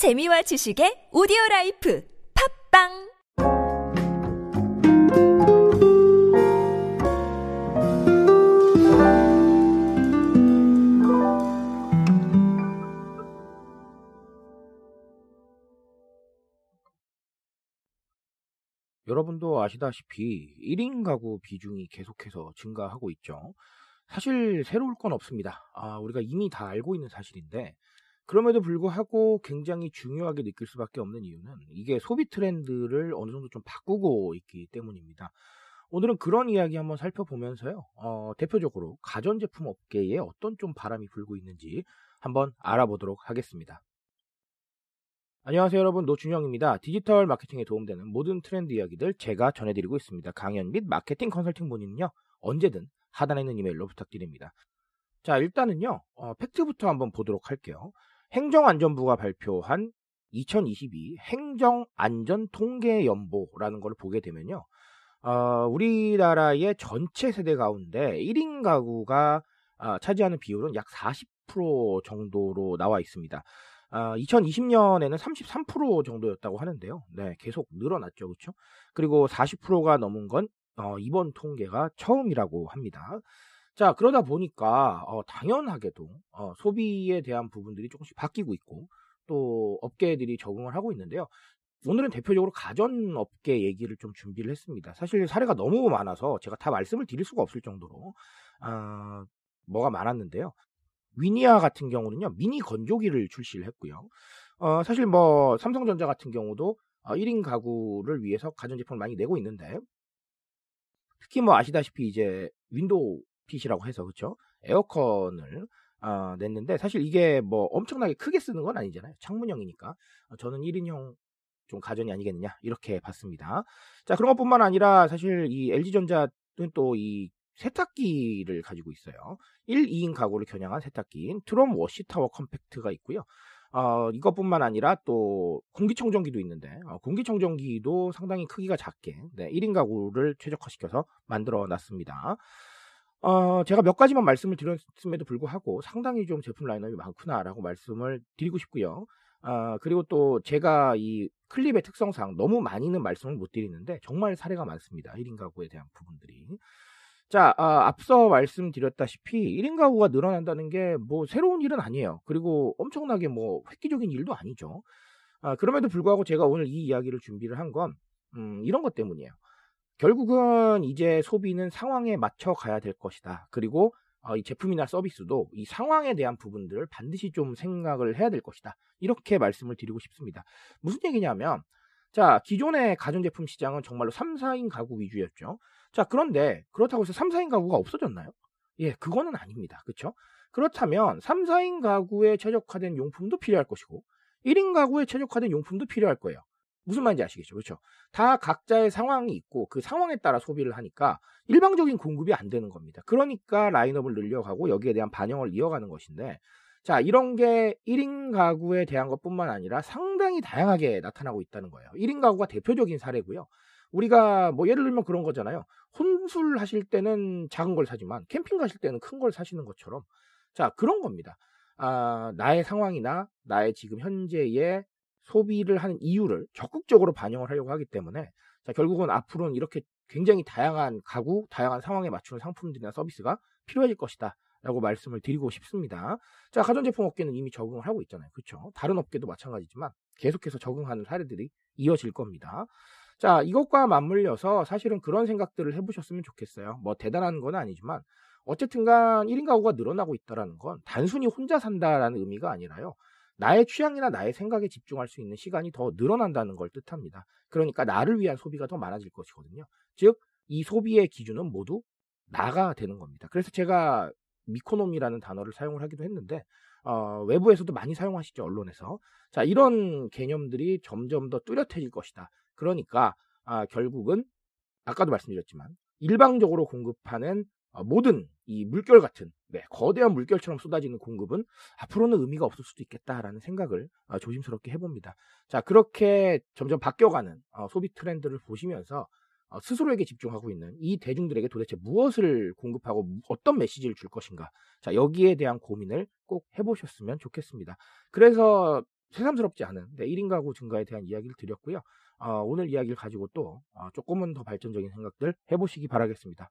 재미와 지식의 오디오 라이프 팝빵 여러분도 아시다시피 1인 가구 비중이 계속해서 증가하고 있죠. 사실 새로울 건 없습니다. 아, 우리가 이미 다 알고 있는 사실인데 그럼에도 불구하고 굉장히 중요하게 느낄 수밖에 없는 이유는 이게 소비 트렌드를 어느 정도 좀 바꾸고 있기 때문입니다. 오늘은 그런 이야기 한번 살펴보면서요. 어, 대표적으로 가전제품 업계에 어떤 좀 바람이 불고 있는지 한번 알아보도록 하겠습니다. 안녕하세요 여러분 노준영입니다. 디지털 마케팅에 도움되는 모든 트렌드 이야기들 제가 전해드리고 있습니다. 강연 및 마케팅 컨설팅 문의는요 언제든 하단에 있는 이메일로 부탁드립니다. 자 일단은요 어, 팩트부터 한번 보도록 할게요. 행정안전부가 발표한 2022 행정안전통계연보라는 걸 보게 되면요 어, 우리나라의 전체 세대 가운데 1인 가구가 어, 차지하는 비율은 약 40% 정도로 나와 있습니다. 아, 2020년에는 33% 정도였다고 하는데요. 네, 계속 늘어났죠. 그렇죠? 그리고 40%가 넘은 건 어, 이번 통계가 처음이라고 합니다. 자, 그러다 보니까 어, 당연하게도 어, 소비에 대한 부분들이 조금씩 바뀌고 있고 또 업계들이 적응을 하고 있는데요. 오늘은 대표적으로 가전업계 얘기를 좀 준비를 했습니다. 사실 사례가 너무 많아서 제가 다 말씀을 드릴 수가 없을 정도로 아, 뭐가 많았는데요. 위니아 같은 경우는요, 미니 건조기를 출시를 했고요. 어, 사실 뭐, 삼성전자 같은 경우도 어, 1인 가구를 위해서 가전제품을 많이 내고 있는데, 특히 뭐 아시다시피 이제 윈도우핏이라고 해서, 그쵸? 에어컨을 어, 냈는데, 사실 이게 뭐 엄청나게 크게 쓰는 건 아니잖아요. 창문형이니까. 어, 저는 1인형 좀 가전이 아니겠느냐, 이렇게 봤습니다. 자, 그런 것 뿐만 아니라 사실 이 LG전자는 또 이 세탁기를 가지고 있어요. 1, 2인 가구를 겨냥한 세탁기인 트롬 워시타워 컴팩트가 있고요. 어, 이것뿐만 아니라 또 공기청정기도 있는데 어, 공기청정기도 상당히 크기가 작게 네, 1인 가구를 최적화시켜서 만들어 놨습니다. 어, 제가 몇 가지만 말씀을 드렸음에도 불구하고 상당히 좀 제품 라인업이 많구나라고 말씀을 드리고 싶고요. 어, 그리고 또 제가 이 클립의 특성상 너무 많이는 말씀을 못 드리는데 정말 사례가 많습니다. 1인 가구에 대한 부분들이. 자, 아, 앞서 말씀드렸다시피 1인 가구가 늘어난다는 게 뭐 새로운 일은 아니에요. 그리고 엄청나게 뭐 획기적인 일도 아니죠. 아, 그럼에도 불구하고 제가 오늘 이 이야기를 준비를 한건 음, 이런 것 때문이에요. 결국은 이제 소비는 상황에 맞춰 가야 될 것이다. 그리고 어, 이 제품이나 서비스도 이 상황에 대한 부분들을 반드시 좀 생각을 해야 될 것이다. 이렇게 말씀을 드리고 싶습니다. 무슨 얘기냐면 자, 기존의 가전제품 시장은 정말로 3, 4인 가구 위주였죠. 자, 그런데 그렇다고 해서 3, 4인 가구가 없어졌나요? 예, 그거는 아닙니다. 그렇죠? 그렇다면 3, 4인 가구에 최적화된 용품도 필요할 것이고 1인 가구에 최적화된 용품도 필요할 거예요. 무슨 말인지 아시겠죠? 그렇죠? 다 각자의 상황이 있고 그 상황에 따라 소비를 하니까 일방적인 공급이 안 되는 겁니다. 그러니까 라인업을 늘려가고 여기에 대한 반영을 이어가는 것인데 자, 이런 게 1인 가구에 대한 것뿐만 아니라 상당히 다양하게 나타나고 있다는 거예요. 1인 가구가 대표적인 사례고요. 우리가 뭐 예를 들면 그런 거잖아요. 혼술 하실 때는 작은 걸 사지만 캠핑 가실 때는 큰 걸 사시는 것처럼 자 그런 겁니다. 아, 나의 상황이나 나의 지금 현재의 소비를 하는 이유를 적극적으로 반영을 하려고 하기 때문에 자 결국은 앞으로는 이렇게 굉장히 다양한 가구, 다양한 상황에 맞추는 상품들이나 서비스가 필요해질 것이다. 라고 말씀을 드리고 싶습니다. 자, 가전제품 업계는 이미 적응을 하고 있잖아요. 그렇죠? 다른 업계도 마찬가지지만 계속해서 적응하는 사례들이 이어질 겁니다. 자, 이것과 맞물려서 사실은 그런 생각들을 해보셨으면 좋겠어요. 뭐 대단한 건 아니지만 어쨌든 간 1인 가구가 늘어나고 있다는 건 단순히 혼자 산다라는 의미가 아니라요. 나의 취향이나 나의 생각에 집중할 수 있는 시간이 더 늘어난다는 걸 뜻합니다. 그러니까 나를 위한 소비가 더 많아질 것이거든요. 즉, 이 소비의 기준은 모두 나가 되는 겁니다. 그래서 제가 미코노미라는 단어를 사용을 하기도 했는데, 어, 외부에서도 많이 사용하시죠, 언론에서. 자, 이런 개념들이 점점 더 뚜렷해질 것이다. 그러니까 아, 결국은 아까도 말씀드렸지만 일방적으로 공급하는 어, 모든 이 물결 같은 네, 거대한 물결처럼 쏟아지는 공급은 앞으로는 의미가 없을 수도 있겠다라는 생각을 어, 조심스럽게 해봅니다. 자 그렇게 점점 바뀌어가는 어, 소비 트렌드를 보시면서 어, 스스로에게 집중하고 있는 이 대중들에게 도대체 무엇을 공급하고 어떤 메시지를 줄 것인가 자 여기에 대한 고민을 꼭 해보셨으면 좋겠습니다. 그래서 새삼스럽지 않은 네, 1인 가구 증가에 대한 이야기를 드렸고요. 어, 오늘 이야기를 가지고 또 어, 조금은 더 발전적인 생각들 해보시기 바라겠습니다.